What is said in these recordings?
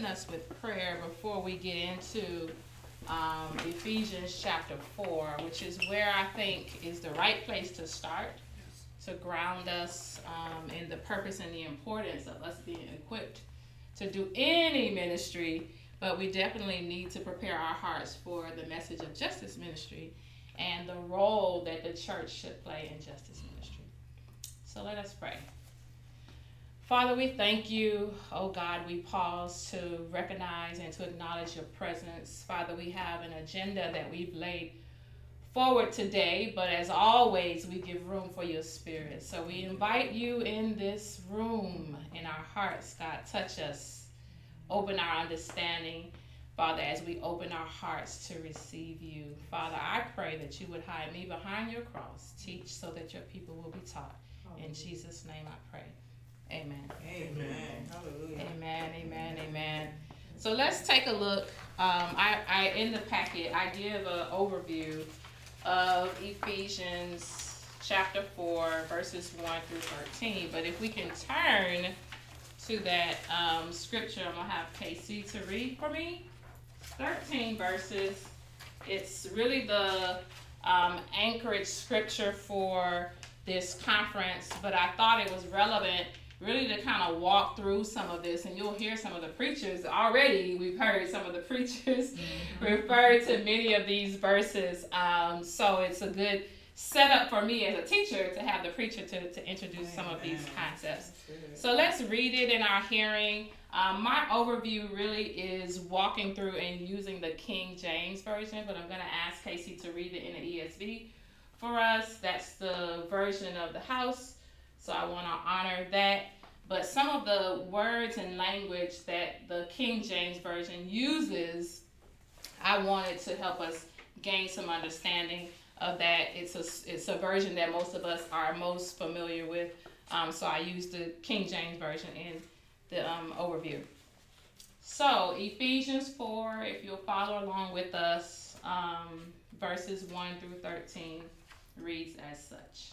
open us with prayer before we get into um, Ephesians chapter 4, which is where I think is the right place to start to ground us um, in the purpose and the importance of us being equipped to do any ministry, but we definitely need to prepare our hearts for the message of justice ministry and the role that the church should play in justice ministry. So let us pray. Father, we thank you. Oh God, we pause to recognize and to acknowledge your presence. Father, we have an agenda that we've laid forward today, but as always, we give room for your spirit. So we invite you in this room, in our hearts, God. Touch us, open our understanding. Father, as we open our hearts to receive you, Father, I pray that you would hide me behind your cross. Teach so that your people will be taught. In Jesus' name I pray. Amen. Amen. Hallelujah. Amen. Amen. Amen. So let's take a look. Um, I, I in the packet I give an overview of Ephesians chapter four, verses one through thirteen. But if we can turn to that um, scripture, I'm gonna have Casey to read for me. Thirteen verses. It's really the um, anchorage scripture for this conference, but I thought it was relevant really to kind of walk through some of this and you'll hear some of the preachers already we've heard some of the preachers mm-hmm. refer to many of these verses um, so it's a good setup for me as a teacher to have the preacher to, to introduce Amen. some of these concepts. So let's read it in our hearing. Um, my overview really is walking through and using the king james version but i'm going to ask casey to read it in the esv for us. That's the version of the house so I want to honor that. But some of the words and language that the King James Version uses, I wanted to help us gain some understanding of that. It's a, it's a version that most of us are most familiar with. Um, so I used the King James Version in the um, overview. So, Ephesians 4, if you'll follow along with us, um, verses 1 through 13 reads as such.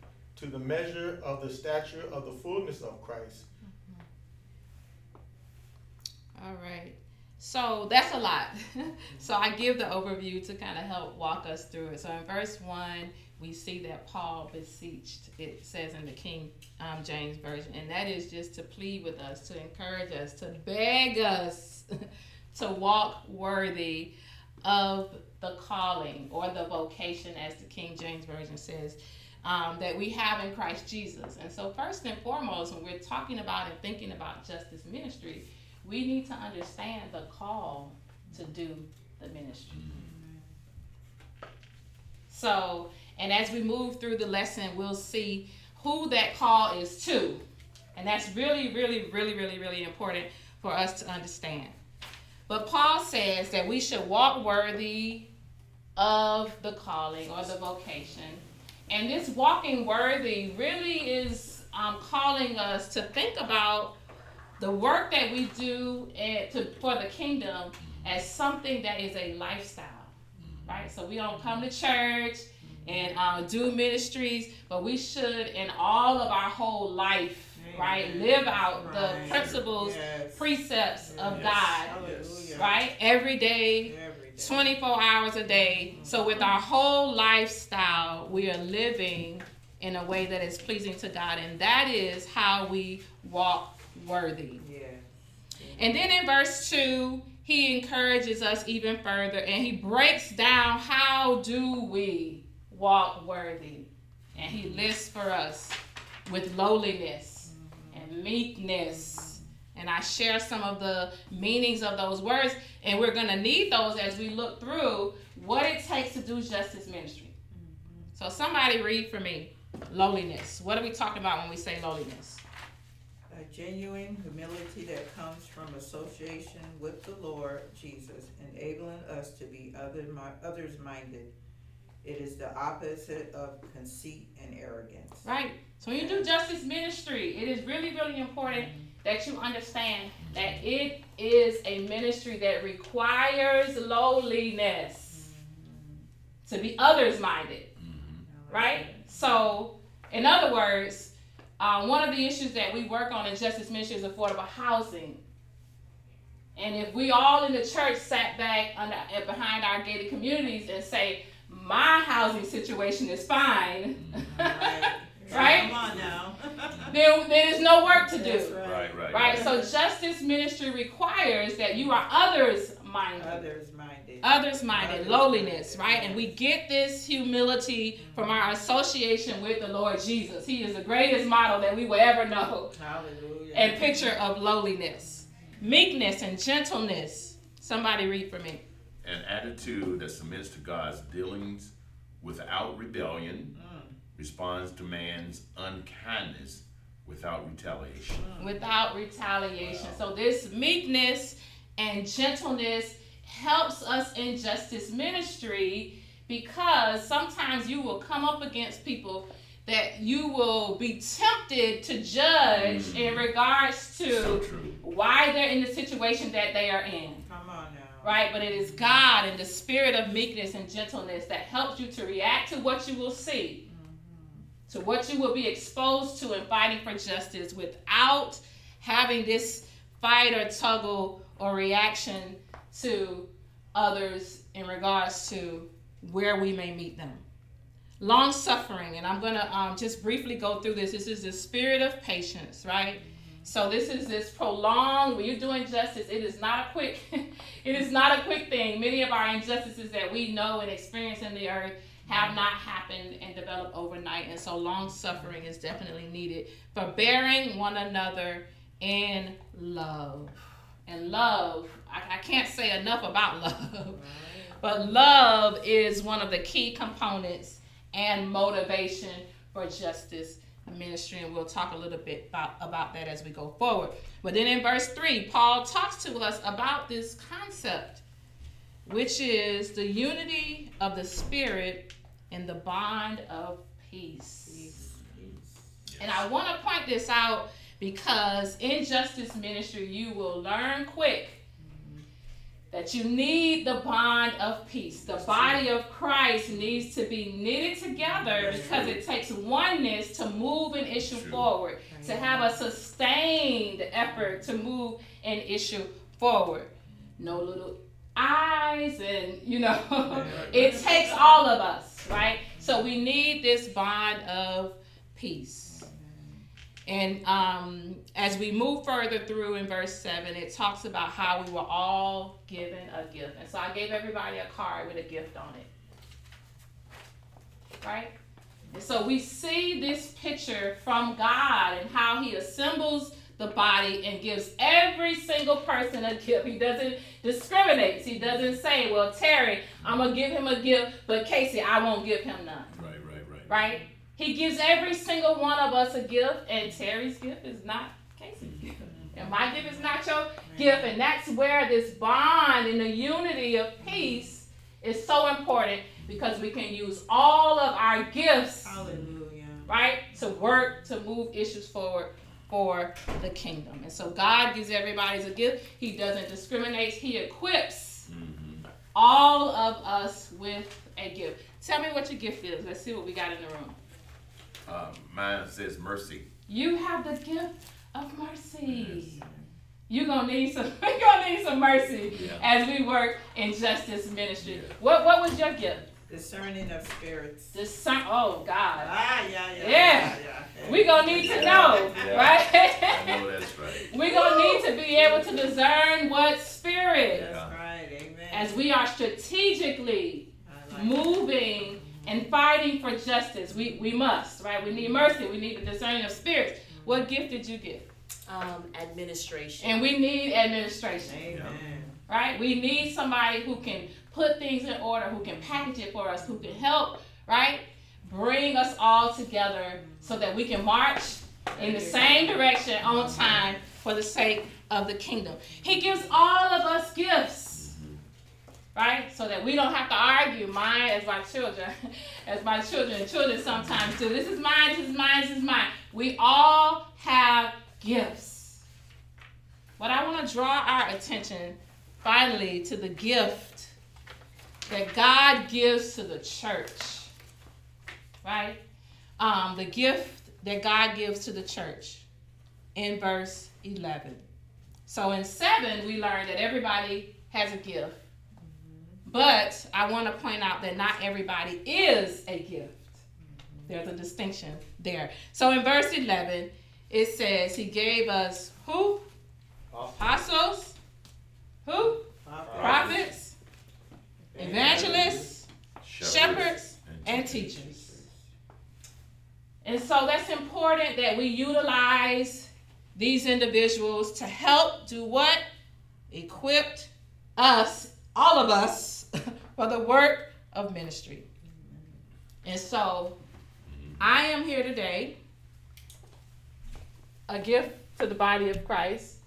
to the measure of the stature of the fullness of Christ. Mm-hmm. All right. So that's a lot. so I give the overview to kind of help walk us through it. So in verse 1, we see that Paul beseeched, it says in the King um, James Version, and that is just to plead with us, to encourage us, to beg us to walk worthy of the calling or the vocation, as the King James Version says um, that we have in Christ Jesus. And so, first and foremost, when we're talking about and thinking about justice ministry, we need to understand the call to do the ministry. So, and as we move through the lesson, we'll see who that call is to. And that's really, really, really, really, really important for us to understand. But Paul says that we should walk worthy of the calling or the vocation and this walking worthy really is um, calling us to think about the work that we do at, to, for the kingdom as something that is a lifestyle, right? So we don't come to church and uh, do ministries, but we should, in all of our whole life, right, live out the principles, Yes. precepts of Yes. God, Hallelujah. right? Every day. 24 hours a day. So, with our whole lifestyle, we are living in a way that is pleasing to God, and that is how we walk worthy. Yes. And then in verse 2, he encourages us even further and he breaks down how do we walk worthy. And he lists for us with lowliness and meekness. And I share some of the meanings of those words, and we're going to need those as we look through what it takes to do justice ministry. So, somebody read for me lowliness. What are we talking about when we say lowliness? A genuine humility that comes from association with the Lord Jesus, enabling us to be other others minded. It is the opposite of conceit and arrogance. Right. So when you do justice ministry, it is really, really important that you understand that it is a ministry that requires lowliness to be others minded. Right? So, in other words, uh, one of the issues that we work on in justice ministry is affordable housing. And if we all in the church sat back under, behind our gated communities and say, my housing situation is fine, Right. Right? Come on now. then there's no work to That's do. Right, right. Right? So justice ministry requires that you are others minded. Others minded. Others minded, Others lowliness, minded, right? And we get this humility from our association with the Lord Jesus. He is the greatest model that we will ever know. Hallelujah. And picture of lowliness, meekness, and gentleness. Somebody read for me. An attitude that submits to God's dealings without rebellion, responds to man's unkindness without retaliation. without retaliation. So this meekness and gentleness helps us in justice ministry because sometimes you will come up against people that you will be tempted to judge Mm. in regards to true. why they're in the situation that they are in. Come on now. Right, but it is God and the spirit of meekness and gentleness that helps you to react to what you will see to what you will be exposed to in fighting for justice without having this fight or tuggle or reaction to others in regards to where we may meet them. Long suffering, and I'm going to um, just briefly go through this. This is the spirit of patience, right? So this is this prolonged. When you're doing justice, it is not a quick. it is not a quick thing. Many of our injustices that we know and experience in the earth have not happened and developed overnight, and so long suffering is definitely needed for bearing one another in love. And love, I, I can't say enough about love, but love is one of the key components and motivation for justice ministry, and we'll talk a little bit about, about that as we go forward. But then in verse 3, Paul talks to us about this concept, which is the unity of the Spirit in the bond of peace. Peace, peace. And I want to point this out because in justice ministry, you will learn quick that you need the bond of peace. The body of Christ needs to be knitted together because it takes oneness to move an issue True. forward, to have a sustained effort to move an issue forward. No little eyes and you know it takes all of us right? So we need this bond of peace. And um, as we move further through in verse 7 it talks about how we were all given a gift. And so i gave everybody a card with a gift on it. Right? And so we see this picture from god and how he assembles the body and gives every single person a gift. He doesn't discriminate. He doesn't say, well, Terry, I'm going to give him a gift, but Casey, I won't give him none. Right, right, right. Right? He gives every single one of us a gift, and Terry's gift is not Casey's gift. And my gift is not your gift. And that's where this bond and the unity of peace is so important because we can use all of our gifts Hallelujah. right? To work to move issues forward for the kingdom. And so God gives everybody a gift. He doesn't discriminate. He equips Mhm. All of us with a gift. Tell me what your gift is. Let's see what we got in the room. Uh, mine says mercy. You have the gift of mercy. You're gonna need some we're gonna need some mercy Yeah. as we work in justice ministry. Yeah. What what was your gift? Discerning of spirits. Discern oh God. Ah, yeah, yeah. Yeah. yeah. We gonna need to know, Yeah. I right? know that's right. we gonna need to be able to discern what spirit That's right, amen. as we are strategically like it. moving and fighting for justice. We we must, right? We need mercy. We need the discerning of spirits. What gift did you get? um, administration. And we need administration, Amen. right? We need somebody who can put things in order, who can package it for us, who can help, right? Bring us all together so that we can march in the same direction on time for the sake of the kingdom. He gives all of us gifts, right? So that we don't have to argue mine as my children, as my children. Children sometimes do. This is mine, this is mine, this is mine. We all have gifts. But I want to draw our attention finally to the gift that God gives to the church, right? Um, the gift that God gives to the church in verse 11. So in 7, we learned that everybody has a gift. But I want to point out that not everybody is a gift. There's a distinction there. So in verse 11, it says, He gave us who? Apostles? Who? Prophets? Evangelists? Shepherds? And teachers. And so that's important that we utilize these individuals to help do what? Equipped us, all of us, for the work of ministry. And so mm-hmm. I am here today, a gift to the body of Christ,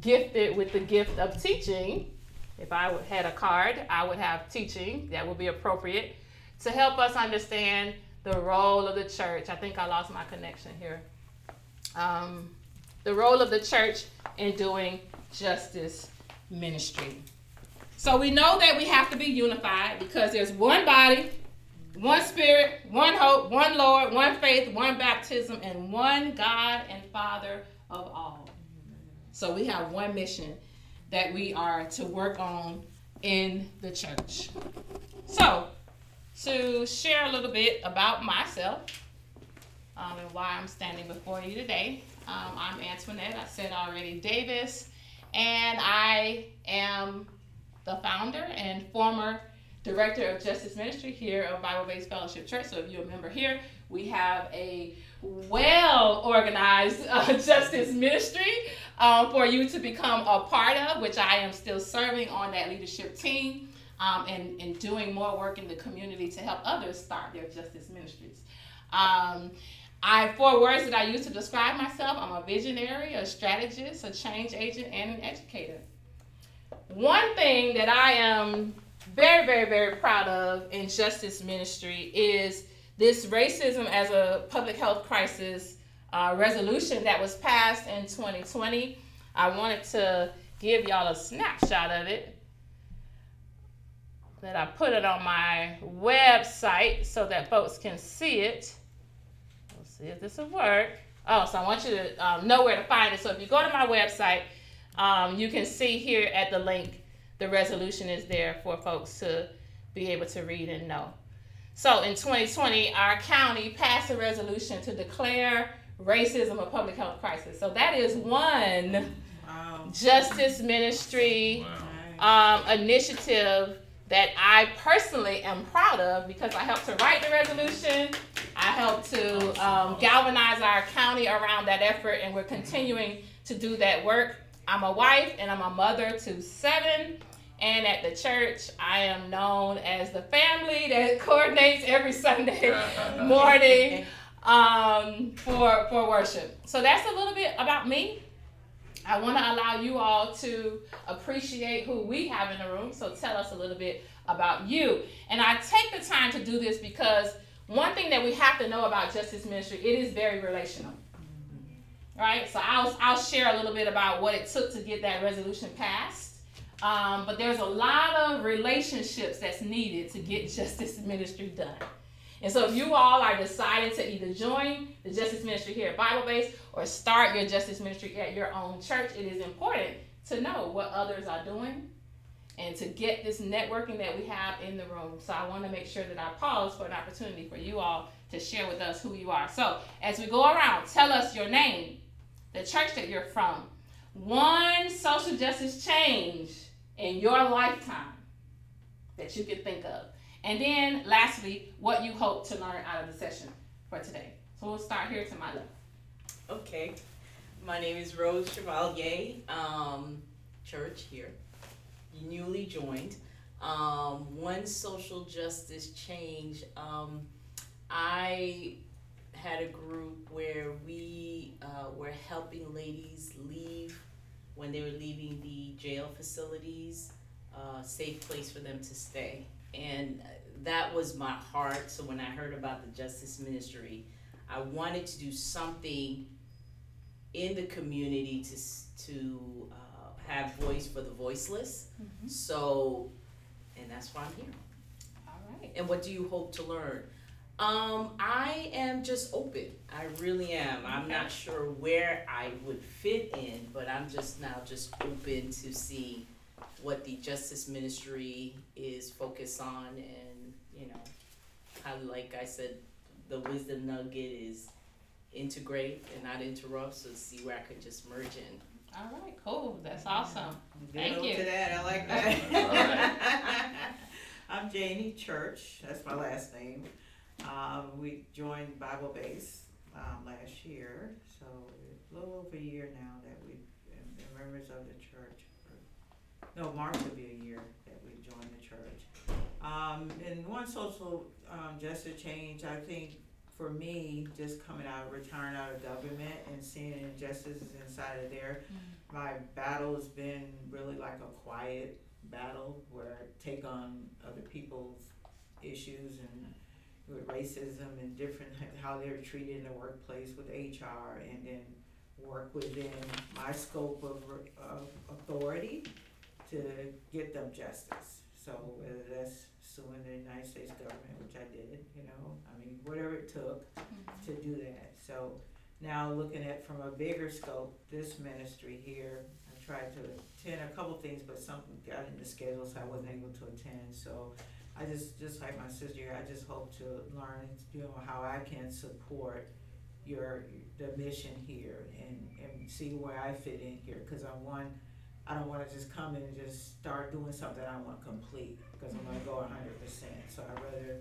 gifted with the gift of teaching. If I had a card, I would have teaching that would be appropriate to help us understand the role of the church. I think I lost my connection here. Um, the role of the church in doing justice ministry. So we know that we have to be unified because there's one body, one spirit, one hope, one Lord, one faith, one baptism, and one God and Father of all. So we have one mission that we are to work on in the church. So, to share a little bit about myself um, and why I'm standing before you today, um, I'm Antoinette, I said already, Davis, and I am the founder and former director of justice ministry here of Bible Based Fellowship Church. So if you're a member here, we have a well organized uh, justice ministry um, for you to become a part of, which I am still serving on that leadership team um, and, and doing more work in the community to help others start their justice ministries. Um, I four words that I use to describe myself. I'm a visionary, a strategist, a change agent, and an educator. One thing that I am very, very, very proud of in justice ministry is this racism as a public health crisis uh, resolution that was passed in 2020. I wanted to give y'all a snapshot of it. That I put it on my website so that folks can see it. Let's see if this will work. Oh, so I want you to um, know where to find it. So if you go to my website, um, you can see here at the link the resolution is there for folks to be able to read and know. So in 2020, our county passed a resolution to declare racism a public health crisis. So that is one Wow. justice ministry Wow. um, initiative that I personally am proud of because I helped to write the resolution. I helped to um, galvanize our county around that effort, and we're continuing to do that work. I'm a wife and I'm a mother to seven. And at the church, I am known as the family that coordinates every Sunday morning um, for for worship. So that's a little bit about me. I want to allow you all to appreciate who we have in the room. So tell us a little bit about you. And I take the time to do this because one thing that we have to know about justice ministry, it is very relational. Right? So I'll I'll share a little bit about what it took to get that resolution passed. Um, but there's a lot of relationships that's needed to get justice ministry done. And so if you all are decided to either join the justice ministry here at Bible Base or start your justice ministry at your own church, it is important to know what others are doing and to get this networking that we have in the room. So I want to make sure that I pause for an opportunity for you all to share with us who you are. So as we go around, tell us your name, the church that you're from, one social justice change in your lifetime that you can think of. And then lastly, what you hope to learn out of the session for today. So we'll start here to my left. Okay, my name is Rose Chevalier, um, church here, newly joined. Um, one social justice change. Um, I had a group where we uh, were helping ladies leave when they were leaving the jail facilities, uh, safe place for them to stay. And that was my heart. So when I heard about the justice ministry, I wanted to do something in the community to to uh, have voice for the voiceless. Mhm. So, and that's why I'm here. All right. And what do you hope to learn? Um, I am just open. I really am. I'm not sure where I would fit in, but I'm just now just open to see what the justice ministry is focused on and, you know, how like I said, the wisdom nugget is integrate and not interrupt, so see where I could just merge in. All right, cool. That's awesome. Thank Ditto you. to that, I like that. I'm Janie Church, that's my last name. Um, we joined Bible Base, um, last year, so a little over a year now that we've been been members of the church. for- No, March will be a year that we joined the church. Um, and one social, um, justice change, I think, for me, just coming out, retiring out of government and seeing injustices inside of there, my battle has been really like a quiet battle where I take on other people's issues and with racism and different how they're treated in the workplace with HR and then work within my scope of, of authority to get them justice. So whether that's suing the United States government, which I did, you know, I mean, whatever it took mm-hmm. to do that. So now looking at from a bigger scope, this ministry here, I tried to attend a couple things, but something got in the schedule, so I wasn't able to attend. So I just, just like my sister I just hope to learn, you know, how I can support your, the mission here and, and see where I fit in here. Cause I want, I don't wanna just come in and just start doing something I wanna complete, cause I'm gonna go hundred percent. So I'd rather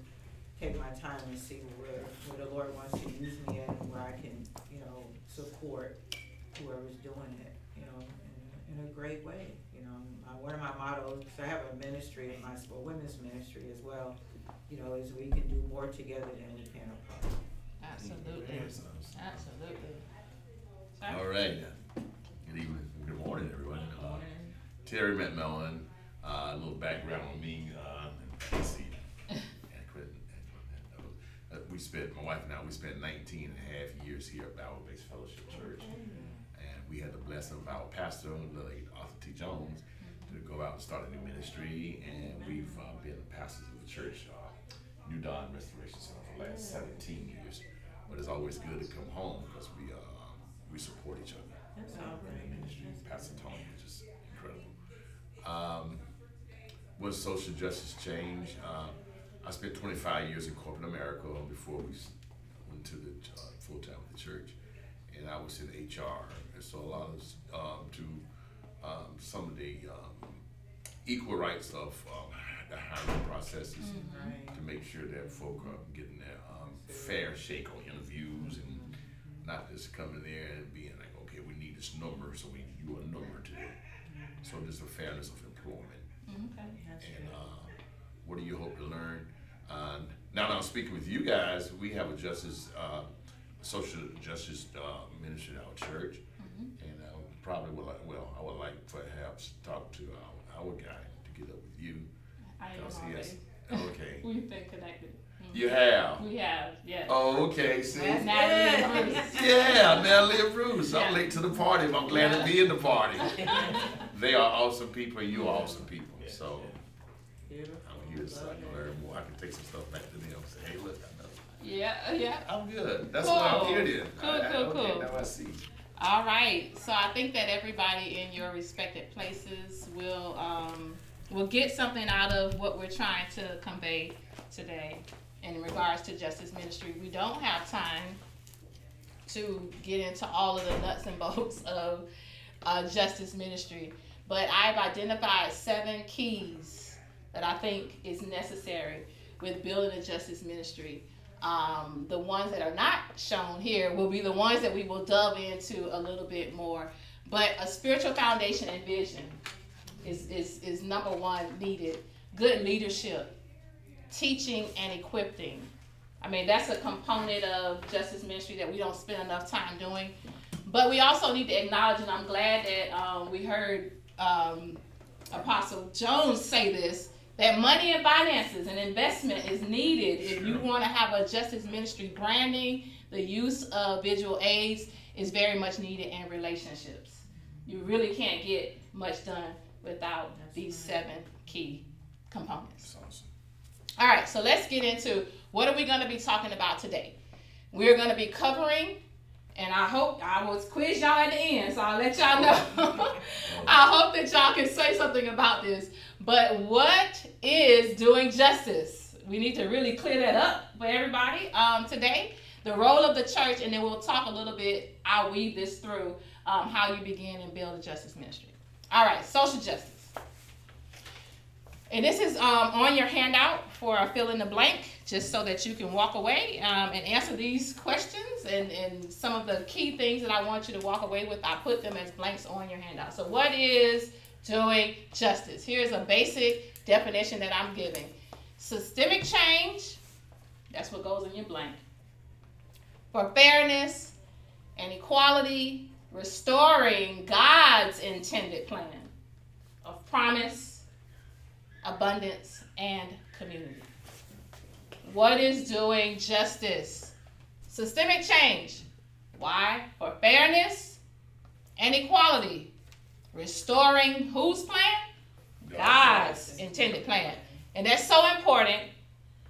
take my time and see where, where the Lord wants to use me at and where I can, you know, support whoever's doing it, you know, in, in a great way, know. Uh, one of my mottos, 'cause I have a ministry in my, a women's ministry as well, you know, is we can do more together than we can apart. Absolutely. Absolutely. Sir? All right. Good evening. Good morning, everyone. Uh, Terry McMillan. Uh, a little background on me. Uh, and let's see. And Quentin- and Quentin, uh, we spent, my wife and I, we spent 19 and a half years here at Bible Based Fellowship Church. We had the blessing of our pastor, the late Arthur T. Jones, to go out and start a new ministry. And we've uh, been pastors of the church, uh, New Dawn Restoration Center, for the last 17 years. But it's always good to come home because we uh, we support each other That's in the ministry. Pastor Tony is just incredible. Um, was social justice change? Uh, I spent 25 years in corporate America before we went to the uh, full time with the church, and I was in HR, so a lot of um, to um, some of the um, equal rights of um, the hiring processes Right. to make sure that folk are getting their um, fair shake on interviews and not just coming there and being like, okay, we need this number, so we need you a number today. So there's a fairness of employment. Okay. That's And good. uh, what do you hope to learn? Uh, now that I'm speaking with you guys, we have a justice, uh, social justice uh, ministry at our church, Mm-hmm. and I would probably would like, well, I would like perhaps talk to our, our guy to get up with you. I am Because he has, oh, okay, We've been connected. Mhm. you have. We have, yes. Oh, okay. See, That's Natalie good. Bruce. yeah, Natalie and Bruce. I'm Yeah. late to the party, but I'm glad to be in the party. they are awesome people, and you are awesome people. Yeah, So Beautiful. I'm here so I can learn more. I can take some stuff back to them. Say, hey, look, I know. Yeah, yeah. I'm good. That's why I'm Cool. here then. Cool, I, I, cool, okay, cool. Now I see. All right. So I think that everybody in your respected places will um, will get something out of what we're trying to convey today in regards to justice ministry. We don't have time to get into all of the nuts and bolts of uh, justice ministry, but I've identified seven keys that I think is necessary with building a justice ministry. Um, the ones that are not shown here will be the ones that we will delve into a little bit more. But a spiritual foundation and vision is, is, is number one needed. Good leadership, teaching and equipping. I mean, that's a component of justice ministry that we don't spend enough time doing. But we also need to acknowledge, and I'm glad that um, we heard um, Apostle Jones say this that money and finances and investment is needed if you want to have a justice ministry branding. The use of visual aids is very much needed in relationships. You really can't get much done without these seven key components. That's awesome. All right, so let's get into what are we going to be talking about today. We're going to be covering, and I hope I will quiz y'all at the end, so I'll let y'all know. Oh. I hope that y'all can say something about this. But what is doing justice? We need to really clear that up for everybody um, today. The role of the church, and then we'll talk a little bit. I'll weave this through um, how you begin and build a justice ministry. All right, social justice. And this is um, on your handout for a fill in the blank, just so that you can walk away um, and answer these questions and, and some of the key things that I want you to walk away with. I put them as blanks on your handout. So, what is doing justice? Here's a basic definition that I'm giving systemic change, that's what goes in your blank, for fairness and equality, restoring God's intended plan of promise abundance, and community. What is doing justice? Systemic change. Why? For fairness and equality. Restoring whose plan? God's intended plan. And that's so important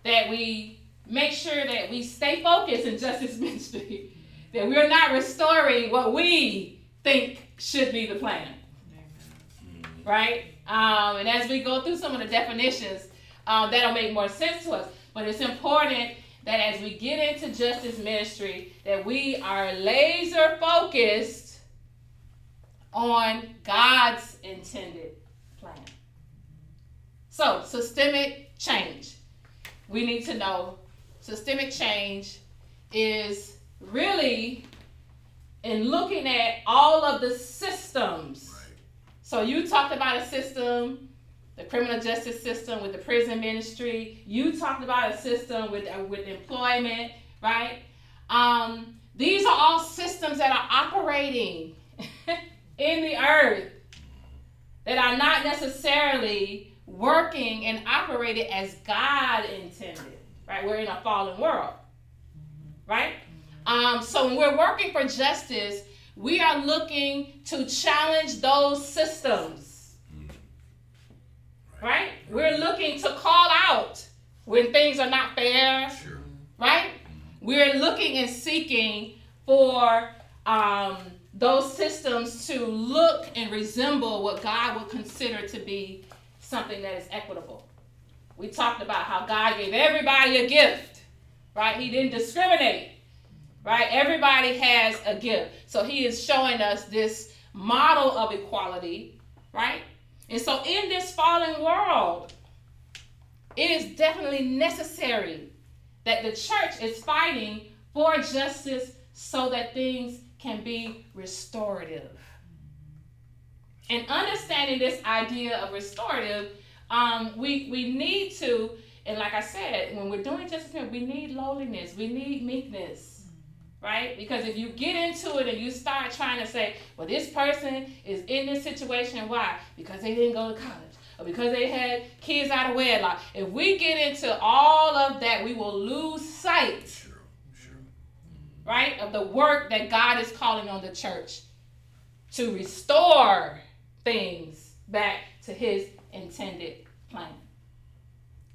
that we make sure that we stay focused in justice ministry, that we're not restoring what we think should be the plan right? Um, and as we go through some of the definitions, um, that'll make more sense to us. But it's important that as we get into justice ministry, that we are laser focused on God's intended plan. So, systemic change. We need to know systemic change is really in looking at all of the systems so you talked about a system, the criminal justice system with the prison ministry. You talked about a system with uh, with employment, right? Um, these are all systems that are operating in the earth that are not necessarily working and operated as God intended, right? We're in a fallen world, right? Um, so when we're working for justice, we are looking to challenge those systems. Right? We're looking to call out when things are not fair. Sure. Right? We're looking and seeking for um, those systems to look and resemble what God would consider to be something that is equitable. We talked about how God gave everybody a gift, right? He didn't discriminate right? Everybody has a gift. So he is showing us this model of equality, right? And so in this fallen world, it is definitely necessary that the church is fighting for justice so that things can be restorative. And understanding this idea of restorative, um, we, we need to, and like I said, when we're doing justice, we need lowliness, we need meekness right? Because if you get into it and you start trying to say, well, this person is in this situation, why? Because they didn't go to college or because they had kids out of wedlock. If we get into all of that, we will lose sight. Right, of the work that God is calling on the church to restore things back to his intended plan.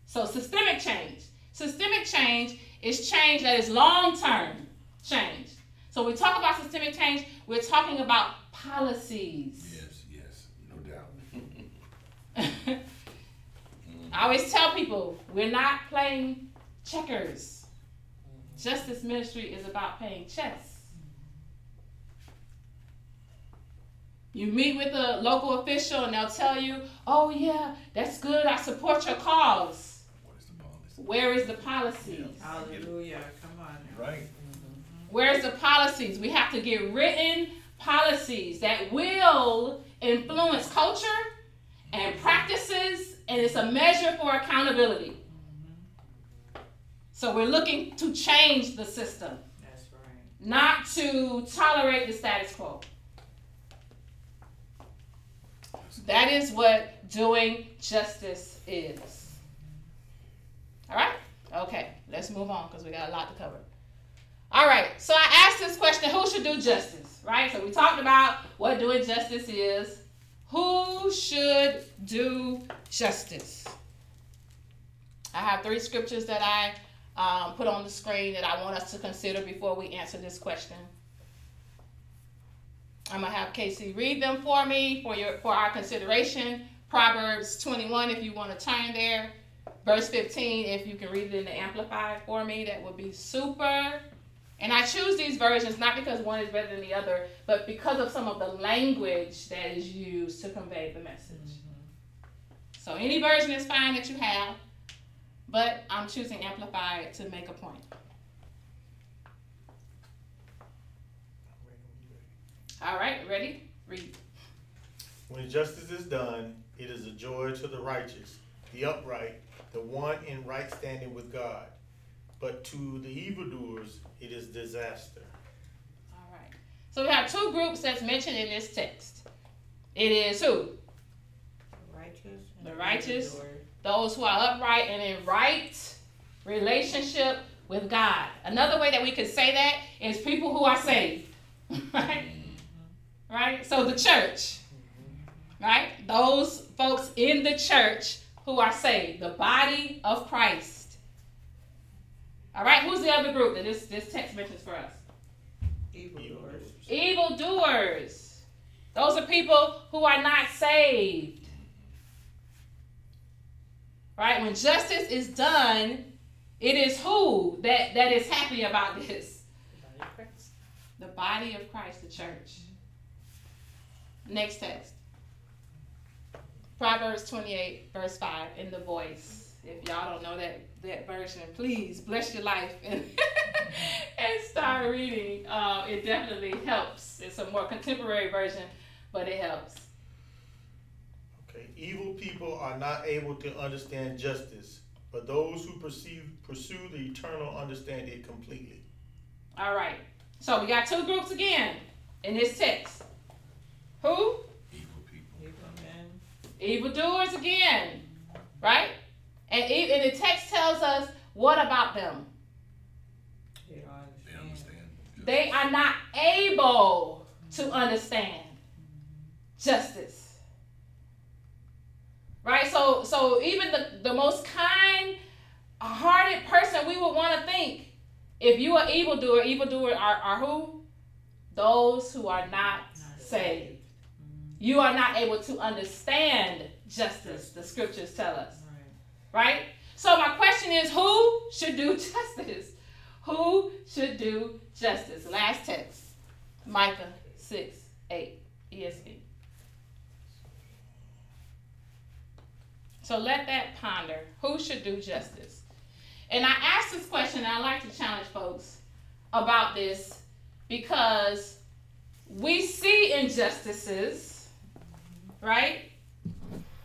So, systemic change. Systemic change is change that is long term change. So, we talk about systemic change, we're talking about policies. Yes, yes, no doubt. I always tell people we're not playing checkers. Justice ministry is about paying chess. You meet with a local official and they'll tell you, oh, yeah, that's good, I support your cause. What is the policy? Where is the policies? Hallelujah, come on now. Right. Mm-hmm. Where's the policies? We have to get written policies that will influence culture and practices, and it's a measure for accountability. So we're looking to change the system, That's right. not to tolerate the status quo. That is what doing justice is. All right? Okay, let's move on because we got a lot to cover. All right, so I asked this question who should do justice? Right? So we talked about what doing justice is. Who should do justice? I have three scriptures that I um, put on the screen that I want us to consider before we answer this question. I'm gonna have Casey read them for me for your for our consideration. Proverbs 21, if you want to turn there. Verse 15, if you can read it in the Amplified for me, that would be super. And I choose these versions not because one is better than the other, but because of some of the language that is used to convey the message. So any version is fine that you have, but I'm choosing Amplified to make a point. All right, ready? Read. When justice is done, it is a joy to the righteous, the upright, the one in right standing with God. But to the evildoers, it is disaster. All right. So we have two groups that's mentioned in this text. It is who? The righteous. The righteous. evildoer. Those who are upright and in right relationship with God. Another way that we could say that is people who are saved. right? Mm-hmm. Right? So the church. Right? Those folks in the church who are saved. The body of Christ. All right, who's the other group that this, this text mentions for us? Evildoers. Evildoers. Those are people who are not saved. Right? When justice is done, it is who that, that is happy about this? The body of Christ, the church. Next text. Proverbs 28, verse 5, in the voice. If y'all don't know that, that version, please bless your life and, and start reading. Uh, it definitely helps. It's a more contemporary version, but it helps. Okay, evil people are not able to understand justice, but those who perceive, pursue the eternal understand it completely. All right. So we got two groups again in this text. Who? Evil people. Evil men. Evildoers again. Right? And, and the text tells us what about them? They don't They understand. understand. They are not able to understand justice. Right? So so even the, the most kind hearted person we would want to think if you are evildoer, evildoer are, are who? Those who are not Not saved. You are not able to understand justice, the scriptures tell us. Right. Right? So my question is who should do justice? Who should do justice? Last text. Micah 6, 8, ESV. So let that ponder. Who should do justice? And I ask this question, I like to challenge folks about this because we see injustices, right?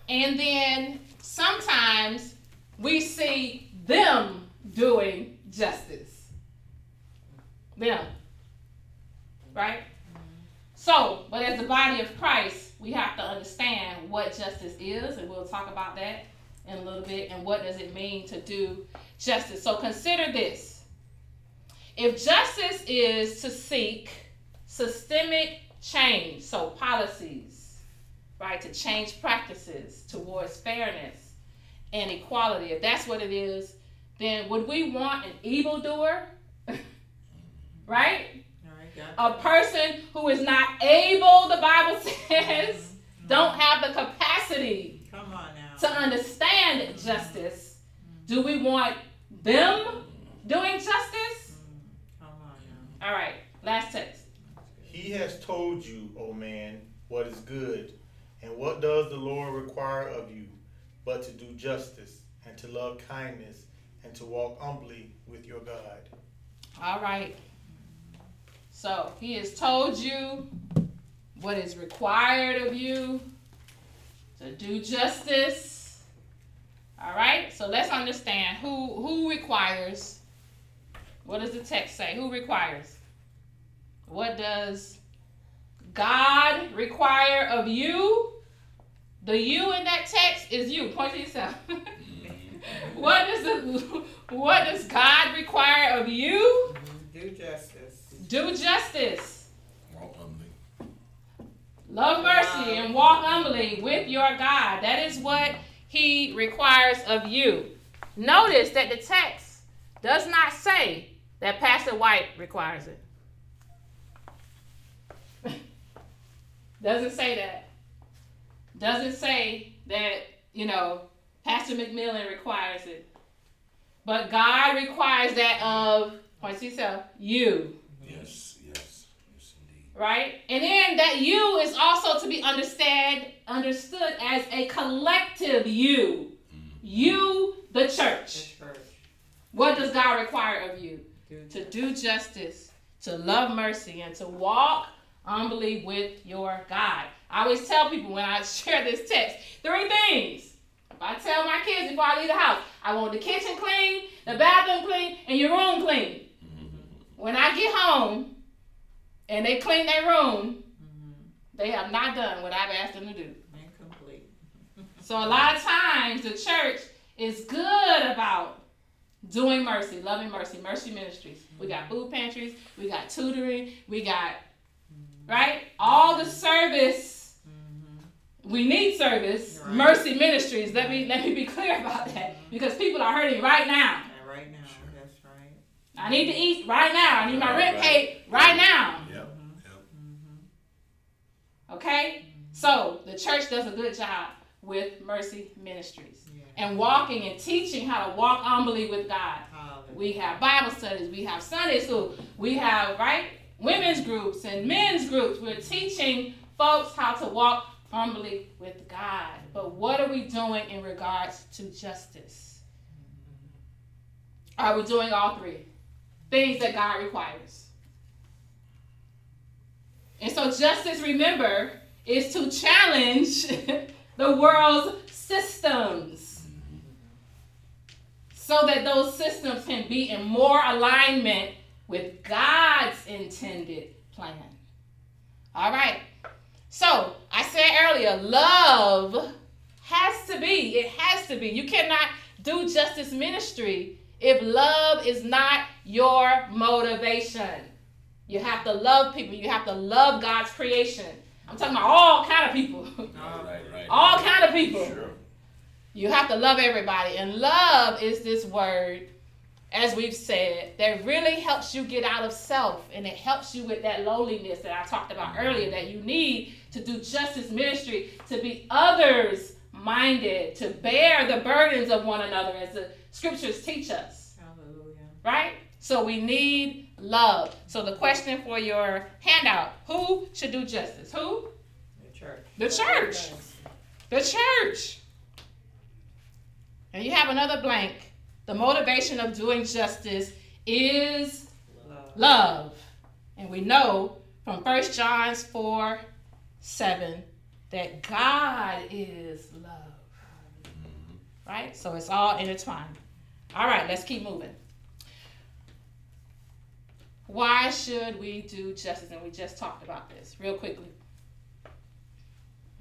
And then sometimes we see them doing justice. Them. Right? So, but as the body of Christ, we have to understand what justice is, and we'll talk about that in a little bit, and what does it mean to do justice. So consider this. If justice is to seek systemic change, so policies, right? To change practices towards fairness and equality. If that's what it is, then would we want an evildoer? right? A person who is not able, the Bible says, mm-hmm. don't have the capacity Come on now. to understand mm-hmm. justice. Mm-hmm. Do we want them doing justice? Come on now. All right, last text. He has told you, O man, what is good, and what does the Lord require of you, but to do justice, and to love kindness, and to walk humbly with your God. All right. So he has told you what is required of you to do justice. All right. So let's understand who who requires. What does the text say? Who requires? What does God require of you? The you in that text is you. Point to yourself. Mm-hmm. what does the, what does God require of you? Mm-hmm. Do justice. Do justice, Walk humbly. love mercy, and walk humbly with your God. That is what He requires of you. Notice that the text does not say that Pastor White requires it. Doesn't say that. Doesn't say that, you know, Pastor McMillan requires it. But God requires that of, point to yourself, you. Yes, yes, yes, indeed. right? And then that you is also to be understand understood as a collective you. Mm-hmm. You, the church. The church. What does God require of you? Do To do justice, to love mercy, and to walk humbly with your God. I always tell people when I share this text, three things. If I tell my kids before I leave the house, I want the kitchen clean, the bathroom clean, and your room clean. When I get home and they clean their room, mm-hmm. they have not done what I've asked them to do. Incomplete. So a lot of times the church is good about doing mercy, loving mercy, mercy ministries. We got mm-hmm. food pantries, we got tutoring, we got mm-hmm. right all the service. We need service, Right. mercy ministries. Let me let me be clear about that because people are hurting right now. And right now, Sure. that's right. I need to eat right now. I need my rent paid right now. Yep, yep. Okay? So the church does a good job with mercy ministries and walking and teaching how to walk humbly with God. We have Bible studies, we have Sunday school, we have, right, women's groups and men's groups. We're teaching folks how to walk humbly with God. But what are we doing in regards to justice? Mm-hmm. Are we doing all three? Things that God requires. And so, justice, remember, is to challenge the world's systems so that those systems can be in more alignment with God's intended plan. All right. So, I said earlier, love has to be, it has to be. You cannot do justice ministry if love is not your motivation. You have to love people. You have to love God's creation. I'm talking about all kind of people. Right, right, right. all kind of people. Sure. You have to love everybody. And love is this word, as we've said, that really helps you get out of self and it helps you with that lowliness that I talked about earlier that you need to do justice ministry, to be others minded, to bear the burdens of one another as the scriptures teach us, Hallelujah. right? So we need love. So the question for your handout who should do justice? Who? The church. The church. The church. And you have another blank. The motivation of doing justice is Love. love. And we know from 1 John 4 7 that God is love. Right? So it's all intertwined. All right, let's keep moving. Why should we do justice? And we just talked about this real quickly.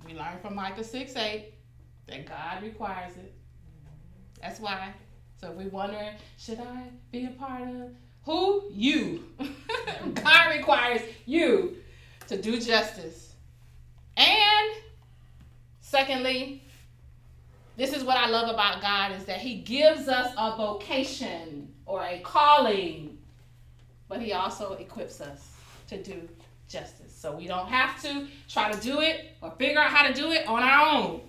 We learned from Micah 6 8 that God requires it. That's why. So if we're wondering, should I be a part of who? You. God requires you to do justice. And Secondly, this is what I love about God is that He gives us a vocation or a calling, but He also equips us to do justice. So we don't have to try to do it or figure out how to do it on our own.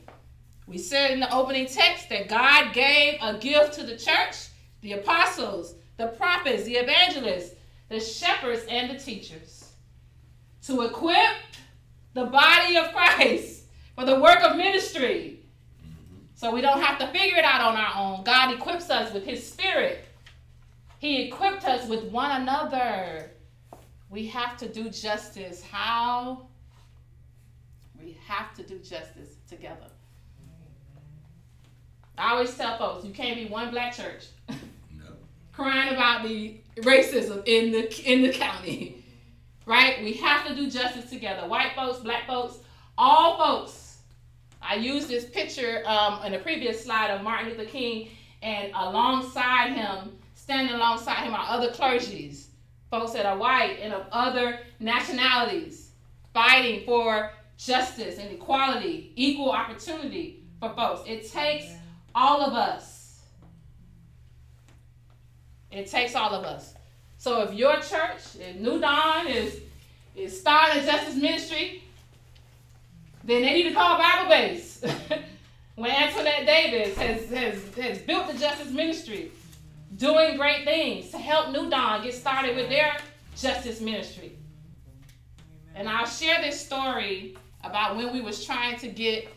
We said in the opening text that God gave a gift to the church, the apostles, the prophets, the evangelists, the shepherds, and the teachers to equip the body of Christ for the work of ministry. So we don't have to figure it out on our own. God equips us with His Spirit, He equipped us with one another. We have to do justice. How? We have to do justice together. I always tell folks, you can't be one black church No. crying about the racism in the in the county. Right? We have to do justice together. White folks, black folks, all folks. I used this picture um, in the previous slide of Martin Luther King, and alongside him, standing alongside him are other clergies, folks that are white and of other nationalities, fighting for justice and equality, equal opportunity for folks. It takes all of us. It takes all of us. So if your church, if New Dawn is is starting a justice ministry, then they need to call Bible Base. when Antoinette Davis has, has, has built the justice ministry, doing great things to help New Dawn get started with their justice ministry. And I'll share this story about when we was trying to get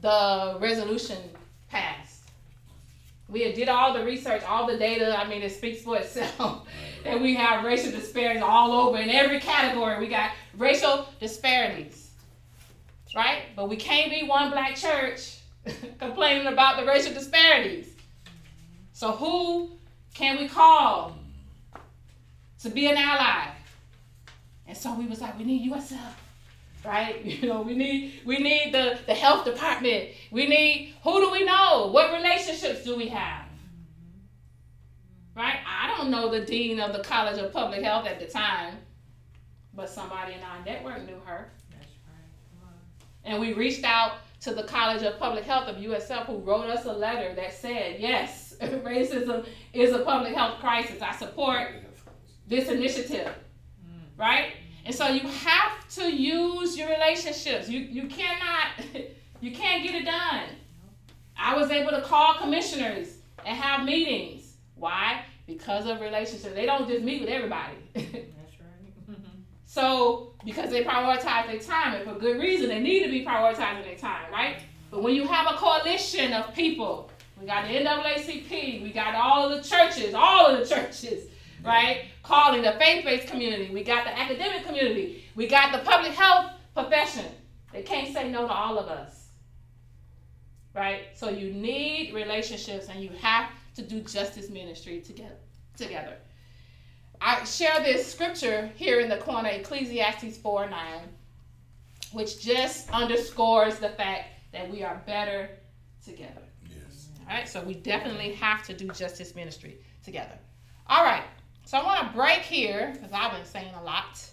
the resolution passed. We did all the research, all the data. I mean, it speaks for itself. and we have racial disparities all over in every category. We got racial disparities, right? But we can't be one black church complaining about the racial disparities. So who can we call to be an ally? And so we was like, we need USF right? You know, we need we need the, the health department. We need who do we know? What relationships do we have? Right? I don't know the dean of the College of Public Health at the time, but somebody in our network knew her. That's right. Come on. And we reached out to the College of Public Health of USF who wrote us a letter that said, yes, racism is a public health crisis. I support this initiative. Mm. Right? And so you have to use your relationships. You you cannot you can't get it done. I was able to call commissioners and have meetings. Why? Because of relationships. They don't just meet with everybody. So because they prioritize their time and for good reason, they need to be prioritizing their time, right? But when you have a coalition of people, we got the NAACP, we got all of the churches, all of the churches, right? Calling the faith-based community. We got the academic community. We got the public health profession. They can't say no to all of us. Right? So you need relationships and you have to do justice ministry together. Together. I share this scripture here in the corner, Ecclesiastes 4 9, which just underscores the fact that we are better together. Yes. All right, so we definitely have to do justice ministry together. All right, so I want to break here because I've been saying a lot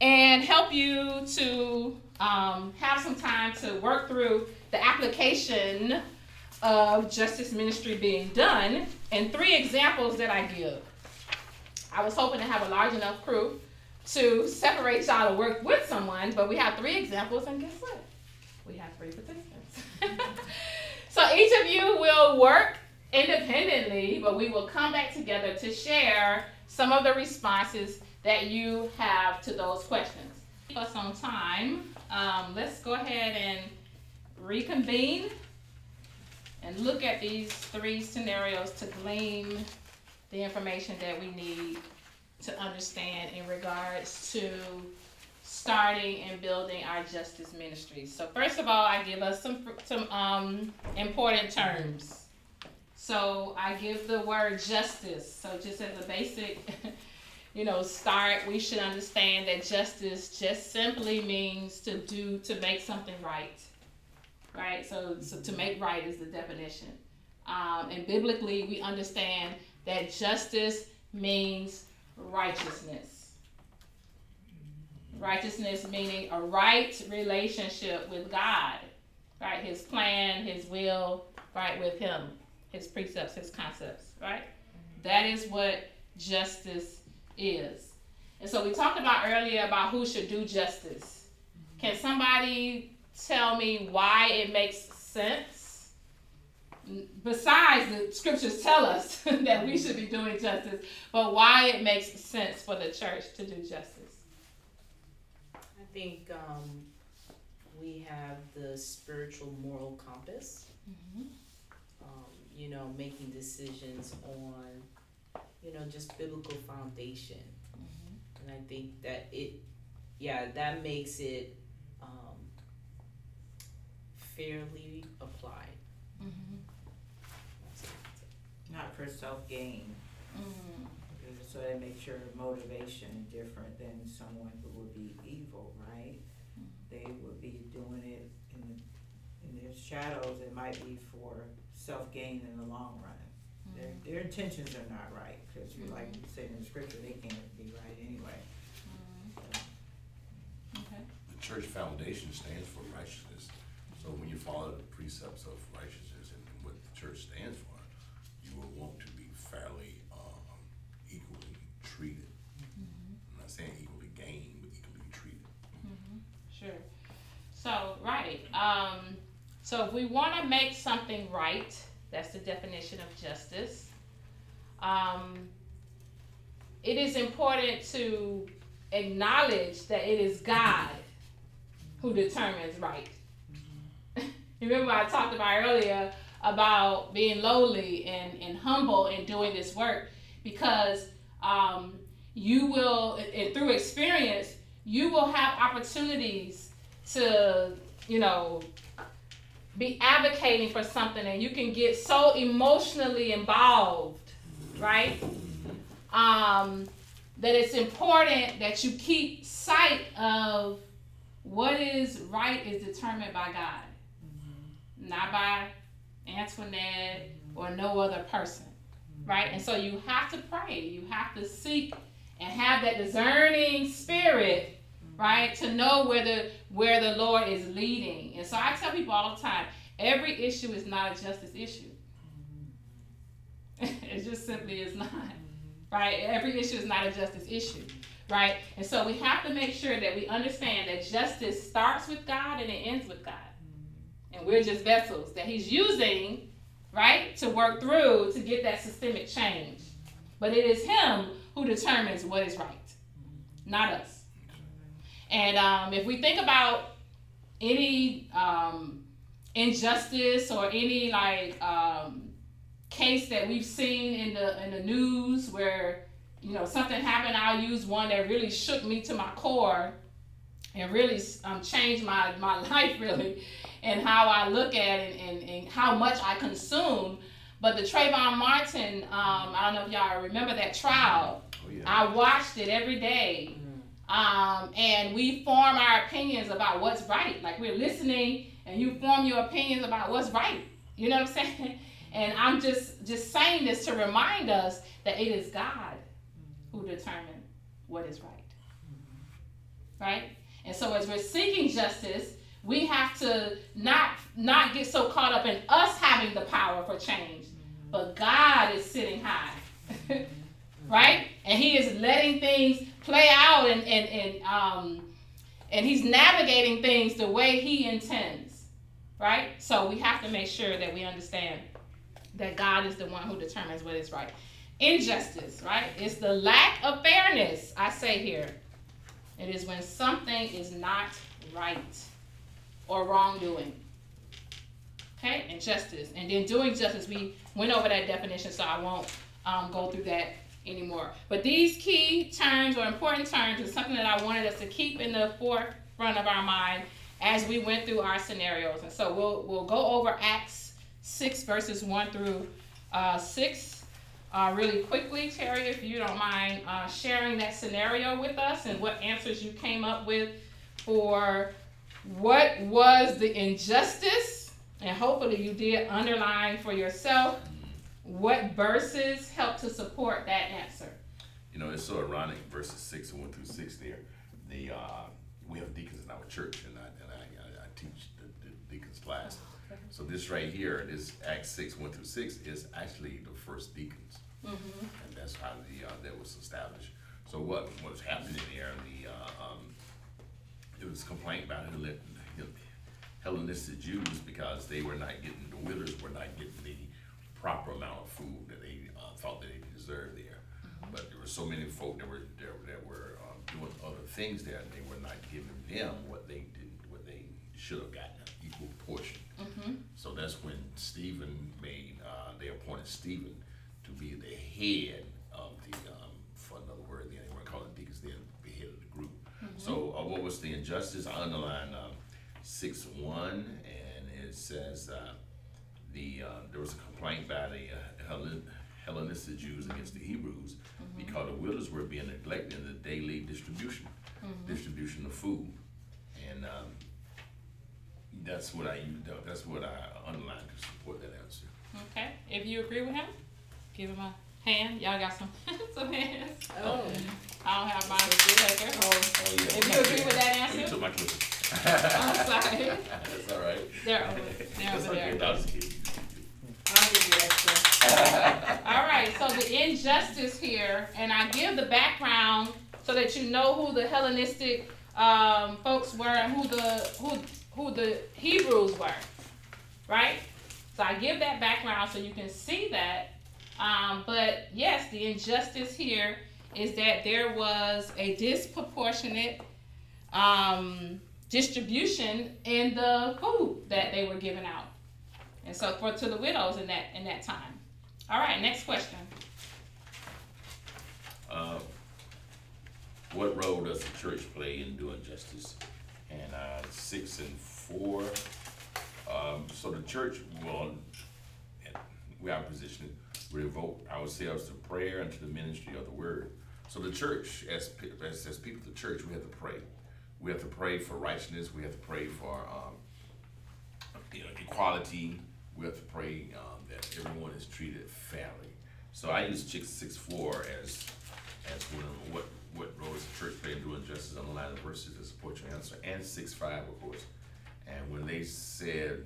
and help you to um, have some time to work through the application of justice ministry being done and three examples that I give. I was hoping to have a large enough crew to separate y'all to work with someone, but we have three examples, and guess what? We have three participants. so each of you will work independently, but we will come back together to share some of the responses that you have to those questions. Keep us on time. Um, let's go ahead and reconvene and look at these three scenarios to glean the information that we need to understand in regards to starting and building our justice ministries. So first of all, I give us some some um, important terms. So I give the word justice. So just as a basic, you know, start, we should understand that justice just simply means to do to make something right. Right? So, so to make right is the definition. Um, and biblically, we understand that justice means righteousness. Righteousness meaning a right relationship with God. right? His plan, his will, right, with him, his precepts, his concepts, right? That is what justice is. And so we talked about earlier about who should do justice. Can somebody tell me why it makes sense? Besides, the scriptures tell us that we should be doing justice, but why it makes sense for the church to do justice. I think um, we have the spiritual moral compass. Mm-hmm. Um, you know, making decisions on, you know, just biblical foundation. Mm-hmm. And I think that it, yeah, that makes it um, fairly applied. Mm-hmm. Not for self-gain, Mm-hmm. so that makes your motivation different than someone who would be evil, right? Mm-hmm. They would be doing it in, in their shadows, it might be for self-gain in the long run. Their, mm-hmm. their intentions are not right, cause you, like you said in the scripture, they can't be right anyway. Okay. The church foundation stands for righteousness. So when you follow the precepts of righteousness and what the church stands for, you will want to be fairly, um, equally treated. I'm not saying equally gained, but equally treated. Sure. So, right. Um, so, if we want to make something right, that's the definition of justice. Um, it is important to acknowledge that it is God who determines right. remember I talked about earlier about being lowly and, and humble in doing this work because um, you will, and through experience, you will have opportunities to, you know, be advocating for something and you can get so emotionally involved, right? Um, that it's important that you keep sight of what is right is determined by God, not by Antoinette or no other person, right? And so you have to pray, you have to seek and have that discerning spirit, right, to know where the where the Lord is leading. And so I tell people all the time, every issue is not a justice issue. it just simply is not. Right? Every issue is not a justice issue. Right? And so we have to make sure that we understand that justice starts with God and it ends with God. And we're just vessels that He's using, right, to work through to get that systemic change. But it is Him who determines what is right, not us. And um, if we think about any um, injustice or any like um, case that we've seen in the in the news where you know something happened, I'll use one that really shook me to my core and really um, changed my my life really and how I look at it and, and, and how much I consume. But the Trayvon Martin, um, I don't know if y'all remember that trial. Oh, yeah. I watched it every day. Um, and we form our opinions about what's right. Like we're listening and you form your opinions about what's right. You know what I'm saying? And I'm just just saying this to remind us that it is God who determines what is right. Right? And so as we're seeking justice, we have to not not get so caught up in us having the power for change, but God is sitting high. right? And he is letting things play out and and, and um and he's navigating things the way he intends. Right? So we have to make sure that we understand that God is the one who determines what is right. Injustice, right? It's the lack of fairness, I say here. It is when something is not right or wrongdoing. Okay, and justice. And then doing justice, we went over that definition, so I won't um, go through that anymore. But these key terms or important terms is something that I wanted us to keep in the forefront of our mind as we went through our scenarios. And so we'll we'll go over Acts six verses one through uh, six uh, really quickly, Terry, if you don't mind uh, sharing that scenario with us and what answers you came up with for what was the injustice, and hopefully you did underline for yourself what verses help to support that answer. You know, it's so ironic, verses six and one through six there. The, uh, we have deacons in our church and I, and I, I, I teach the, the deacons class. So this right here, this Acts six, one through six, is actually the first deacons. Mm-hmm. And that's how the, uh, that was established. So what, what was happening here, there, the, uh, um, it was complaint about Hellen- Hellenistic Jews because they were not getting, the widows were not getting the proper amount of food that they, uh, thought that they deserved there. But there were so many folk that were, that, that were, um, doing other things there, and they were not giving them what they didn't, what they should have gotten, an equal portion. Mm-hmm. So that's when Stephen made, uh, they appointed Stephen to be the head of the, um, for another word, they weren't calling deacons, then the head of the group. So, uh, what was the injustice? I underlined, um, six one, and it says, uh, the, uh, there was a complaint by the uh, Hellen- Hellenistic Jews against the Hebrews because the widows were being neglected in the daily distribution, distribution of food. And, um, that's what I, used- that's what I underlined to support that answer. Okay, if you agree with him, give him a hand. Y'all got some, some hands. Oh. I don't have mine. Take it. Oh, yeah. If you agree with that You answer, took my clippings. I'm sorry. That's all right. They're over, they're That's over okay, there. that was a kid. All right, so the injustice here, and I give the background so that you know who the Hellenistic um, folks were and who the who who the Hebrews were, right? So I give that background so you can see that. Um, but yes, the injustice here is that there was a disproportionate um, distribution in the food that they were giving out, and so for to the widows in that in that time. All right, next question. Uh, What role does the church play in doing justice? And, uh, six and four, um, so the church will, we are positioned, we devote ourselves to prayer and to the ministry of the word. So the church, as, as, as people the church, we have to pray. We have to pray for righteousness, we have to pray for, um, you know, equality. We have to pray um, that everyone is treated fairly. So I use six six four as as one of what what role does the church play in doing justice underline the verses to support your answer, and six five of course. And when they said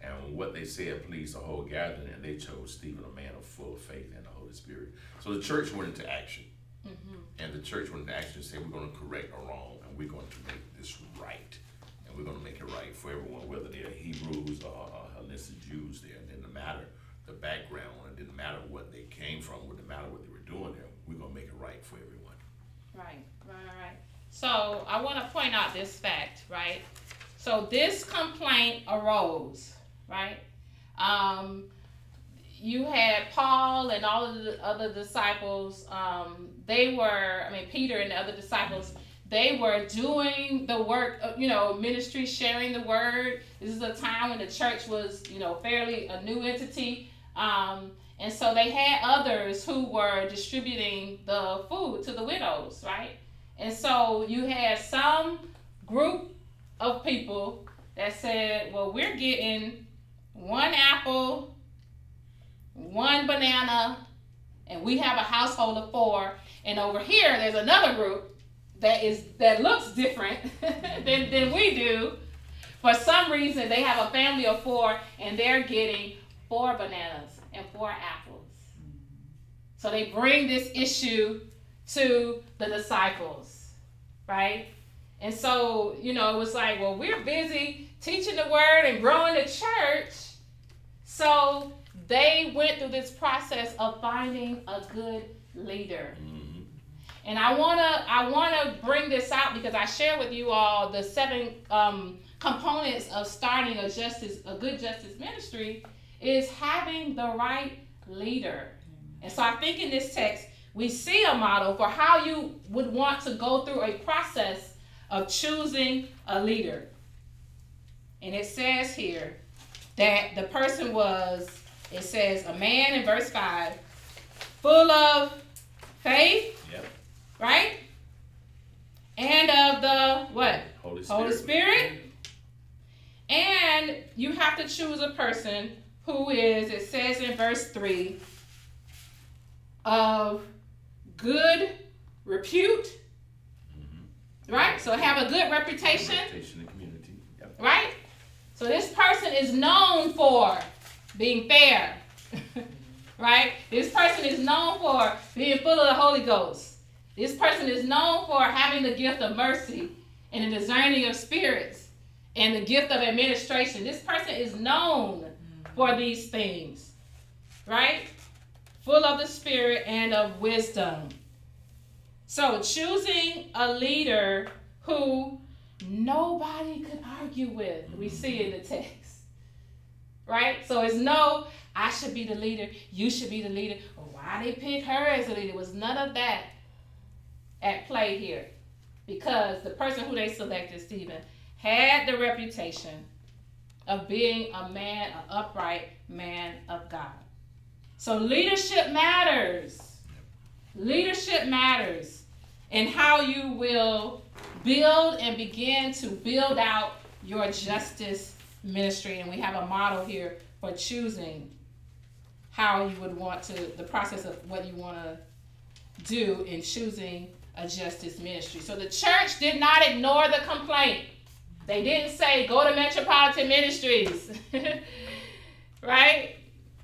and what they said pleased the whole gathering, and they chose Stephen, a man of full faith and the Holy Spirit. So the church went into action. And the church went into action and said, we're gonna correct a wrong, and we're going to make this right. And we're gonna make it right for everyone, whether they're Hebrews or, or Hellenistic Jews there, it didn't matter the background, it didn't matter what they came from, it didn't matter what they were doing there, we're gonna make it right for everyone. Right, right, right. So I want to point out this fact, right? So this complaint arose, right? Um, you had Paul and all of the other disciples. Um, they were, I mean, Peter and the other disciples. They were doing the work, of, you know, ministry, sharing the word. This is a time when the church was, you know, fairly a new entity. Um, and so they had others who were distributing the food to the widows, right? And so you had some group of people that said, well, we're getting one apple, one banana, and we have a household of four. And over here, there's another group that is that looks different than, than we do. For some reason, they have a family of four, and they're getting four bananas and four apples. So they bring this issue to the disciples, right? And so, you know, it was like, well, we're busy teaching the word and growing the church. So they went through this process of finding a good leader. And I wanna I wanna bring this out because I share with you all the seven um, components of starting a justice a good justice ministry is having the right leader. And so I think in this text we see a model for how you would want to go through a process of choosing a leader. And it says here that the person was it says a man in verse 5 full of faith Yep, right? And of the what? Holy Spirit. Holy Spirit. And you have to choose a person who is, it says in verse 3, of good repute, Mhm. right? So have a good reputation, Reputation in the community, yep. right? So this person is known for being fair. right? This person is known for being full of the Holy Ghost. This person is known for having the gift of mercy and the discerning of spirits and the gift of administration. This person is known for these things, right? Full of the Spirit and of wisdom. So, choosing a leader who nobody could argue with, we see in the text, right? So, it's no, I should be the leader, you should be the leader. Why they pick her as the leader? It was none of that at play here because the person who they selected, Stephen, had the reputation of being a man, an upright man of God. So leadership matters. Leadership matters in how you will build and begin to build out your justice ministry. And we have a model here for choosing how you would want to, the process of what you want to do in choosing a justice ministry. So the church did not ignore the complaint. They didn't say, go to Metropolitan Ministries. right?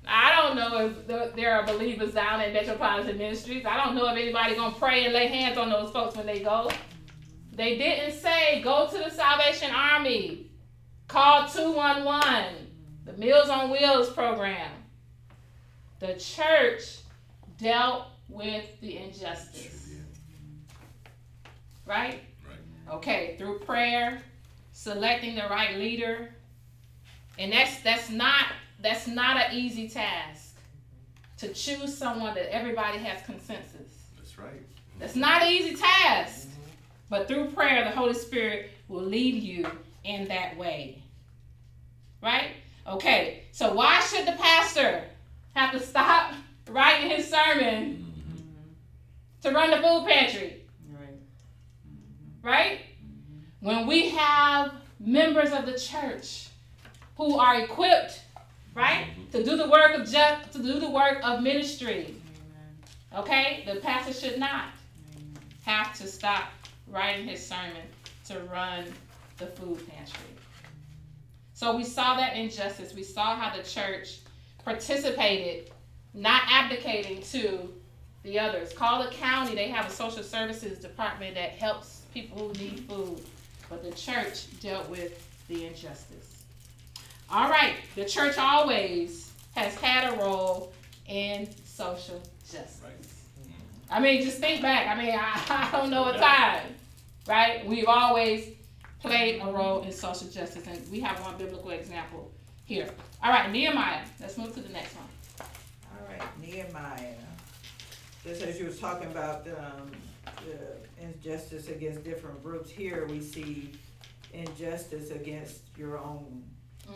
I don't know if there are believers down in Metropolitan Ministries. I don't know if anybody gonna pray and lay hands on those folks when they go. They didn't say go to the Salvation Army, call 211, the Meals on Wheels program. The church dealt with the injustice. Right? Right. Okay, through prayer, selecting the right leader. And that's that's not that's not an easy task to choose someone that everybody has consensus. That's right. That's not an easy task. Mm-hmm. But through prayer, the Holy Spirit will lead you in that way. Right? Okay, so why should the pastor have to stop writing his sermon mm-hmm. to run the food pantry? Right. When we have members of the church who are equipped, right, to do the work of just to do the work of ministry. Okay, the pastor should not have to stop writing his sermon to run the food pantry. So we saw that injustice. We saw how the church participated, not abdicating to the others. Call the county, they have a social services department that helps people who need food. But the church dealt with the injustice. All right, the church always has had a role in social justice. Right. I mean, just think back. I mean, I, I don't know a time, right? We've always played a role in social justice, and we have one biblical example here. All right, Nehemiah. Let's move to the next one. All right, Nehemiah. Just as you was talking about, um, the injustice against different groups, here we see injustice against your own.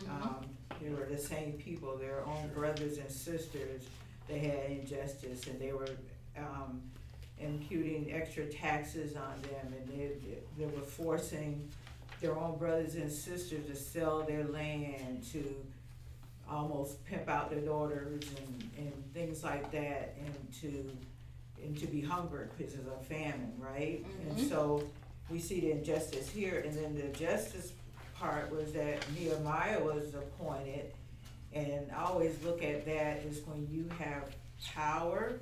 Um, they were the same people, their own brothers and sisters, they had injustice and they were, um, imputing extra taxes on them and they, they were forcing their own brothers and sisters to sell their land, to almost pimp out their daughters and, and things like that, and to, and to be hungry because of a famine, right? And Mhm. so, we see the injustice here, and then the justice part was that Nehemiah was appointed, and I always look at that as when you have power,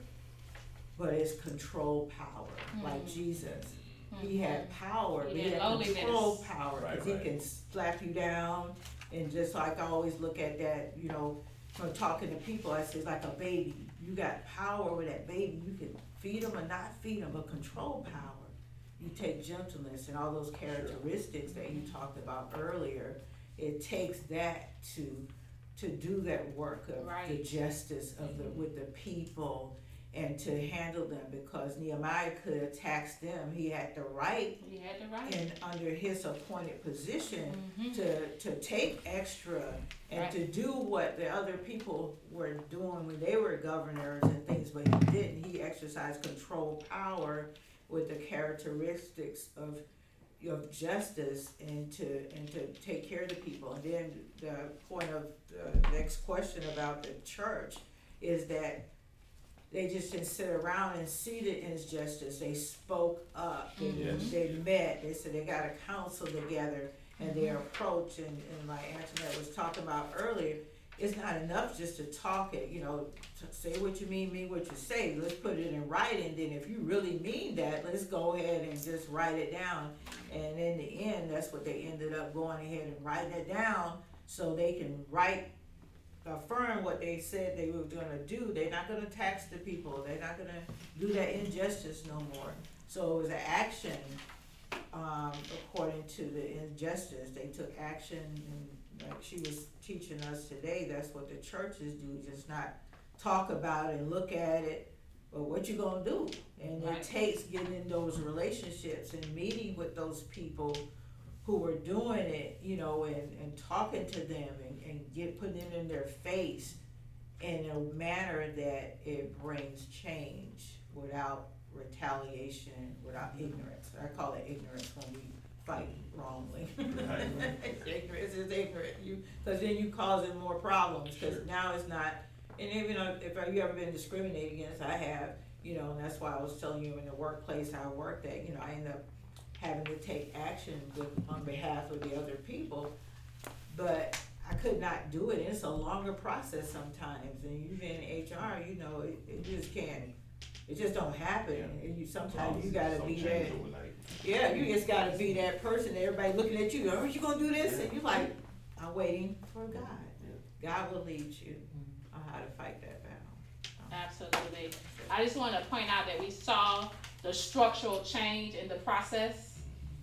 but it's control power, like Mhm. Jesus. He had power, but He he had had control lowliness. power, Right, cause he right. can slap you down, and just like I always look at that, you know, from talking to people, I say, like a baby, you got power with that baby, you can feed them or not feed them, but control power. You take gentleness and all those characteristics that you talked about earlier, it takes that to, to do that work of the justice of the, mm-hmm. with the people and to handle them, because Nehemiah could have taxed them, he had the right You had the right. and under his appointed position Mhm. to, to take extra and Right. to do what the other people were doing when they were governors and things, but he didn't. He exercised control power with the characteristics of, of justice and to, and to take care of the people. And then the point of the next question about the church is that they just didn't sit around and see the injustice. They spoke up. They, Mhm. they met. They said they got a council together and their approach, and, and like Antoinette was talking about earlier, it's not enough just to talk it, you know, to say what you mean, mean what you say, let's put it in writing, then if you really mean that, let's go ahead and just write it down. And in the end, that's what they ended up going ahead and writing it down, so they can write, affirm what they said they were gonna do, they're not gonna tax the people, they're not gonna do that injustice no more. So it was an action, um, according to the injustice, they took action and like she was teaching us today, that's what the churches do, just not talk about it and look at it, but what you gonna do? And Right. it takes getting in those relationships and meeting with those people who are doing it, you know, and, and talking to them and, and get, putting it in their face in a manner that it brings change without retaliation, without ignorance. I call it ignorance when we fight wrongly. Ignorance is ignorant, you, cause then you causing more problems, cause Sure. now it's not, and even if you ever been discriminated against, I have, you know, and that's why I was telling you in the workplace I worked at, you know, I end up having to take action with, on behalf of the other people. But I could not do it, it's a longer process sometimes, and you've been in HR, you know, it, it just can't, it just don't happen, and you, sometimes you gotta be that. Yeah, you just gotta be that person, everybody looking at you, are you gonna do this? And you're like, I'm waiting for God. God will lead you mm-hmm. on how to fight that battle. Absolutely. I just want to point out that we saw the structural change in the process.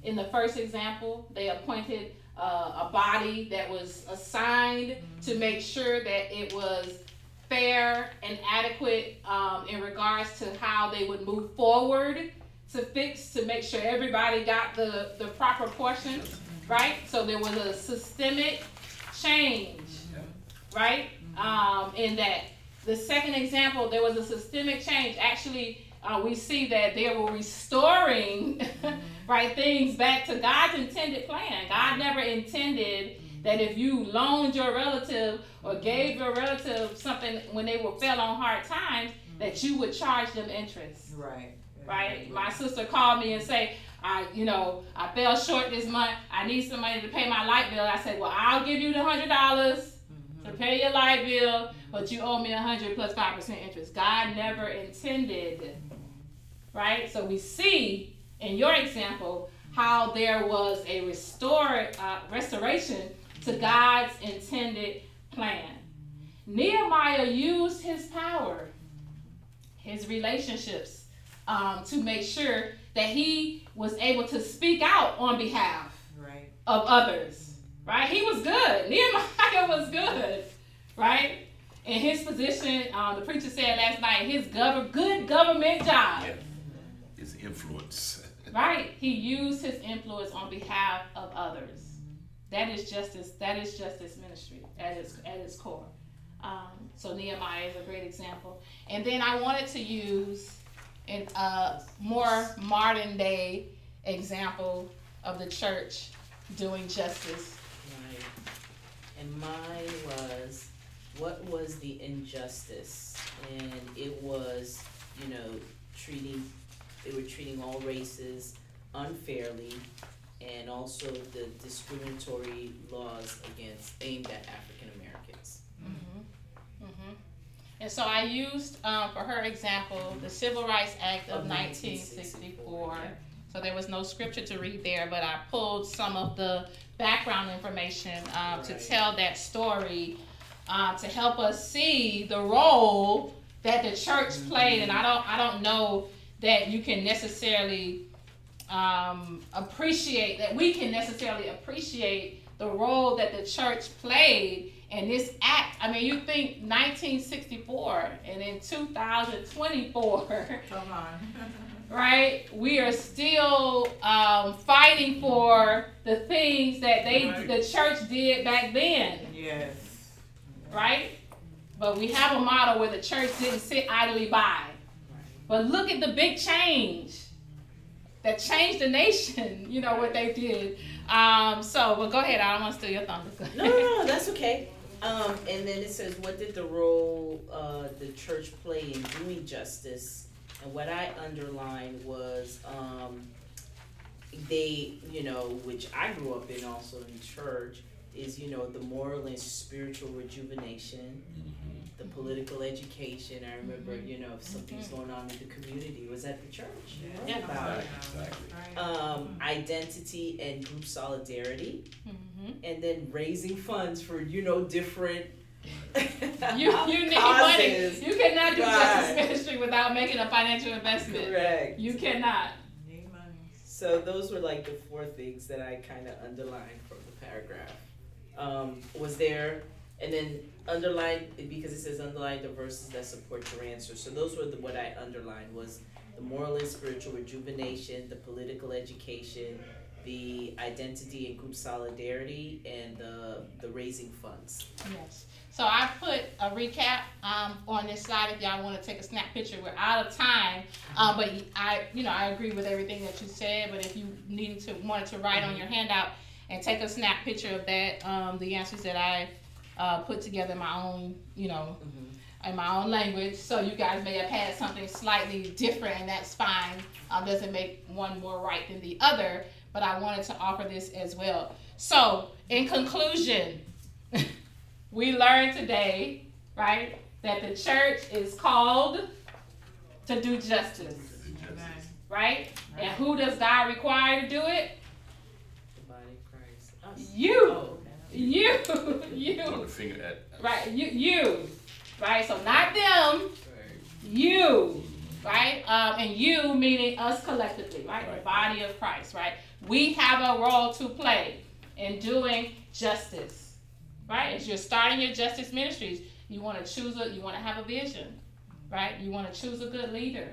In the first example, they appointed uh, a body that was assigned to make sure that it was fair and adequate um, in regards to how they would move forward to fix to make sure everybody got the, the proper portions, right? So there was a systemic change, right? Um, in that the second example, there was a systemic change. Actually, uh, we see that they were restoring, right, things back to God's intended plan. God never intended that if you loaned your relative or gave your relative something when they were fell on hard times, that you would charge them interest Right. right? My sister called me and say, I, you know, I fell short this month. I need some money to pay my light bill. I said, well, I'll give you the hundred dollars to mm-hmm. pay your light bill, but you owe me a hundred plus five percent interest. God never intended, right? So we see in your example how there was a restore, uh, restoration to God's intended plan. Nehemiah used his power, his relationships, um, to make sure that he was able to speak out on behalf Right. of others. Right? He was good. Nehemiah was good. Right? In his position, um, the preacher said last night, his gov- good government job. Yeah. His influence. Right? He used his influence on behalf of others. That is justice. That is justice ministry at its at its core. Um, so Nehemiah is a great example. And then I wanted to use uh, more modern day example of the church doing justice. Right. And mine was, what was the injustice? And it was, you know, treating, they were treating all races unfairly and also the discriminatory laws against, aimed at African Americans. Mm-hmm. Mm-hmm. And so I used um, for her example the Civil Rights Act of Of 1964. 1964, So there was no scripture to read there, but I pulled some of the background information um, to tell that story uh, to help us see the role that the church played. And I don't, I don't know that you can necessarily um, appreciate that we can necessarily appreciate the role that the church played in this act. I mean, you think 1964 and in 2024 Come on. right? We are still um, fighting for the things that they, Right. the church did back then, yes. right? But we have a model where the church didn't sit idly by. But look at the big change that changed the nation. You know what they did. Um, so, but go ahead. I don't want to steal your thunder. No, no, no, that's okay. Um, and then it says, what did the role, uh, the church play in doing justice? And what I underlined was, um, they, you know, which I grew up in also in church, is you know the moral and spiritual rejuvenation, Mhm. the political education. I remember, you know, if something's going on in the community, it was at the church. You learned Yeah. about. Exactly, exactly. Um, identity and group solidarity, Mhm. and then raising funds for you know different. You, you need money. You cannot do Right. justice ministry without making a financial investment. Correct. You cannot. Need money. So those were like the four things that I kind of underlined from the paragraph. Um, was there, and then underline because it says underline the verses that support your answer. So those were the what I underlined was the moral and spiritual rejuvenation, the political education, the identity and group solidarity, and the the raising funds. Yes. So I put a recap um, on this slide if y'all want to take a snap picture. We're out of time, um, but I, you know, I agree with everything that you said. But if you needed to wanted to write on your handout and take a snap picture of that, um, the answers that I uh, put together in my own, you know, in my own language. So you guys may have had something slightly different, and that's fine. Um, doesn't make one more right than the other. But I wanted to offer this as well. So in conclusion. we learned today, right, that the church is called to do justice, right? And who does God require to do it? The body of Christ. Us. You, Oh, okay. you, Put you, finger at. right? You, you, right? So not them, you, right? Um, and you meaning us collectively, right? The body of Christ, right? We have a role to play in doing justice, right? As you're starting your justice ministries, you want to choose a, you want to have a vision, right? You want to choose a good leader.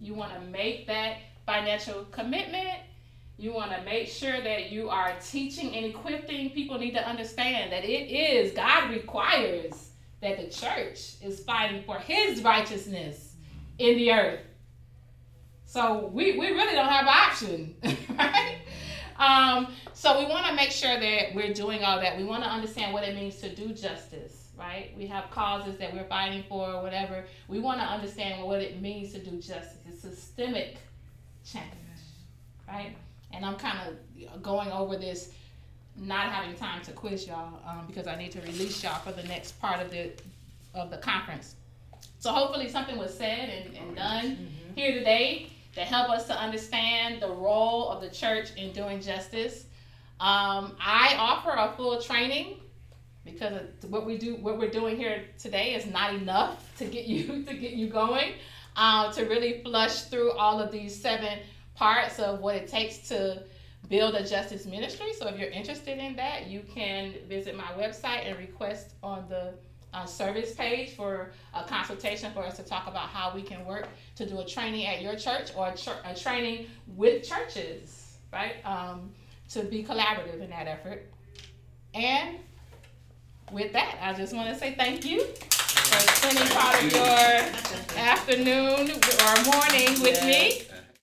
You want to make that financial commitment. You want to make sure that you are teaching and equipping. People need to understand that it is God requires that the church is fighting for His righteousness in the earth. So we, we really don't have an option, right? Um, so we want to make sure that we're doing all that. We want to understand what it means to do justice, right? We have causes that we're fighting for, or whatever. We want to understand what it means to do justice. It's systemic change, right? And I'm kind of going over this, not having time to quiz y'all um, because I need to release y'all for the next part of the of the conference. So hopefully something was said and, and done here today that help us to understand the role of the church in doing justice. Um, I offer a full training because what we do, what we're doing here today, is not enough to get you to get you going. Uh, to really flush through all of these seven parts of what it takes to build a justice ministry. So if you're interested in that, you can visit my website and request on the uh, service page for a consultation for us to talk about how we can work to do a training at your church or a, a training with churches, right? Um, to be collaborative in that effort. And with that, I just want to say thank you for spending part of your afternoon or morning with me.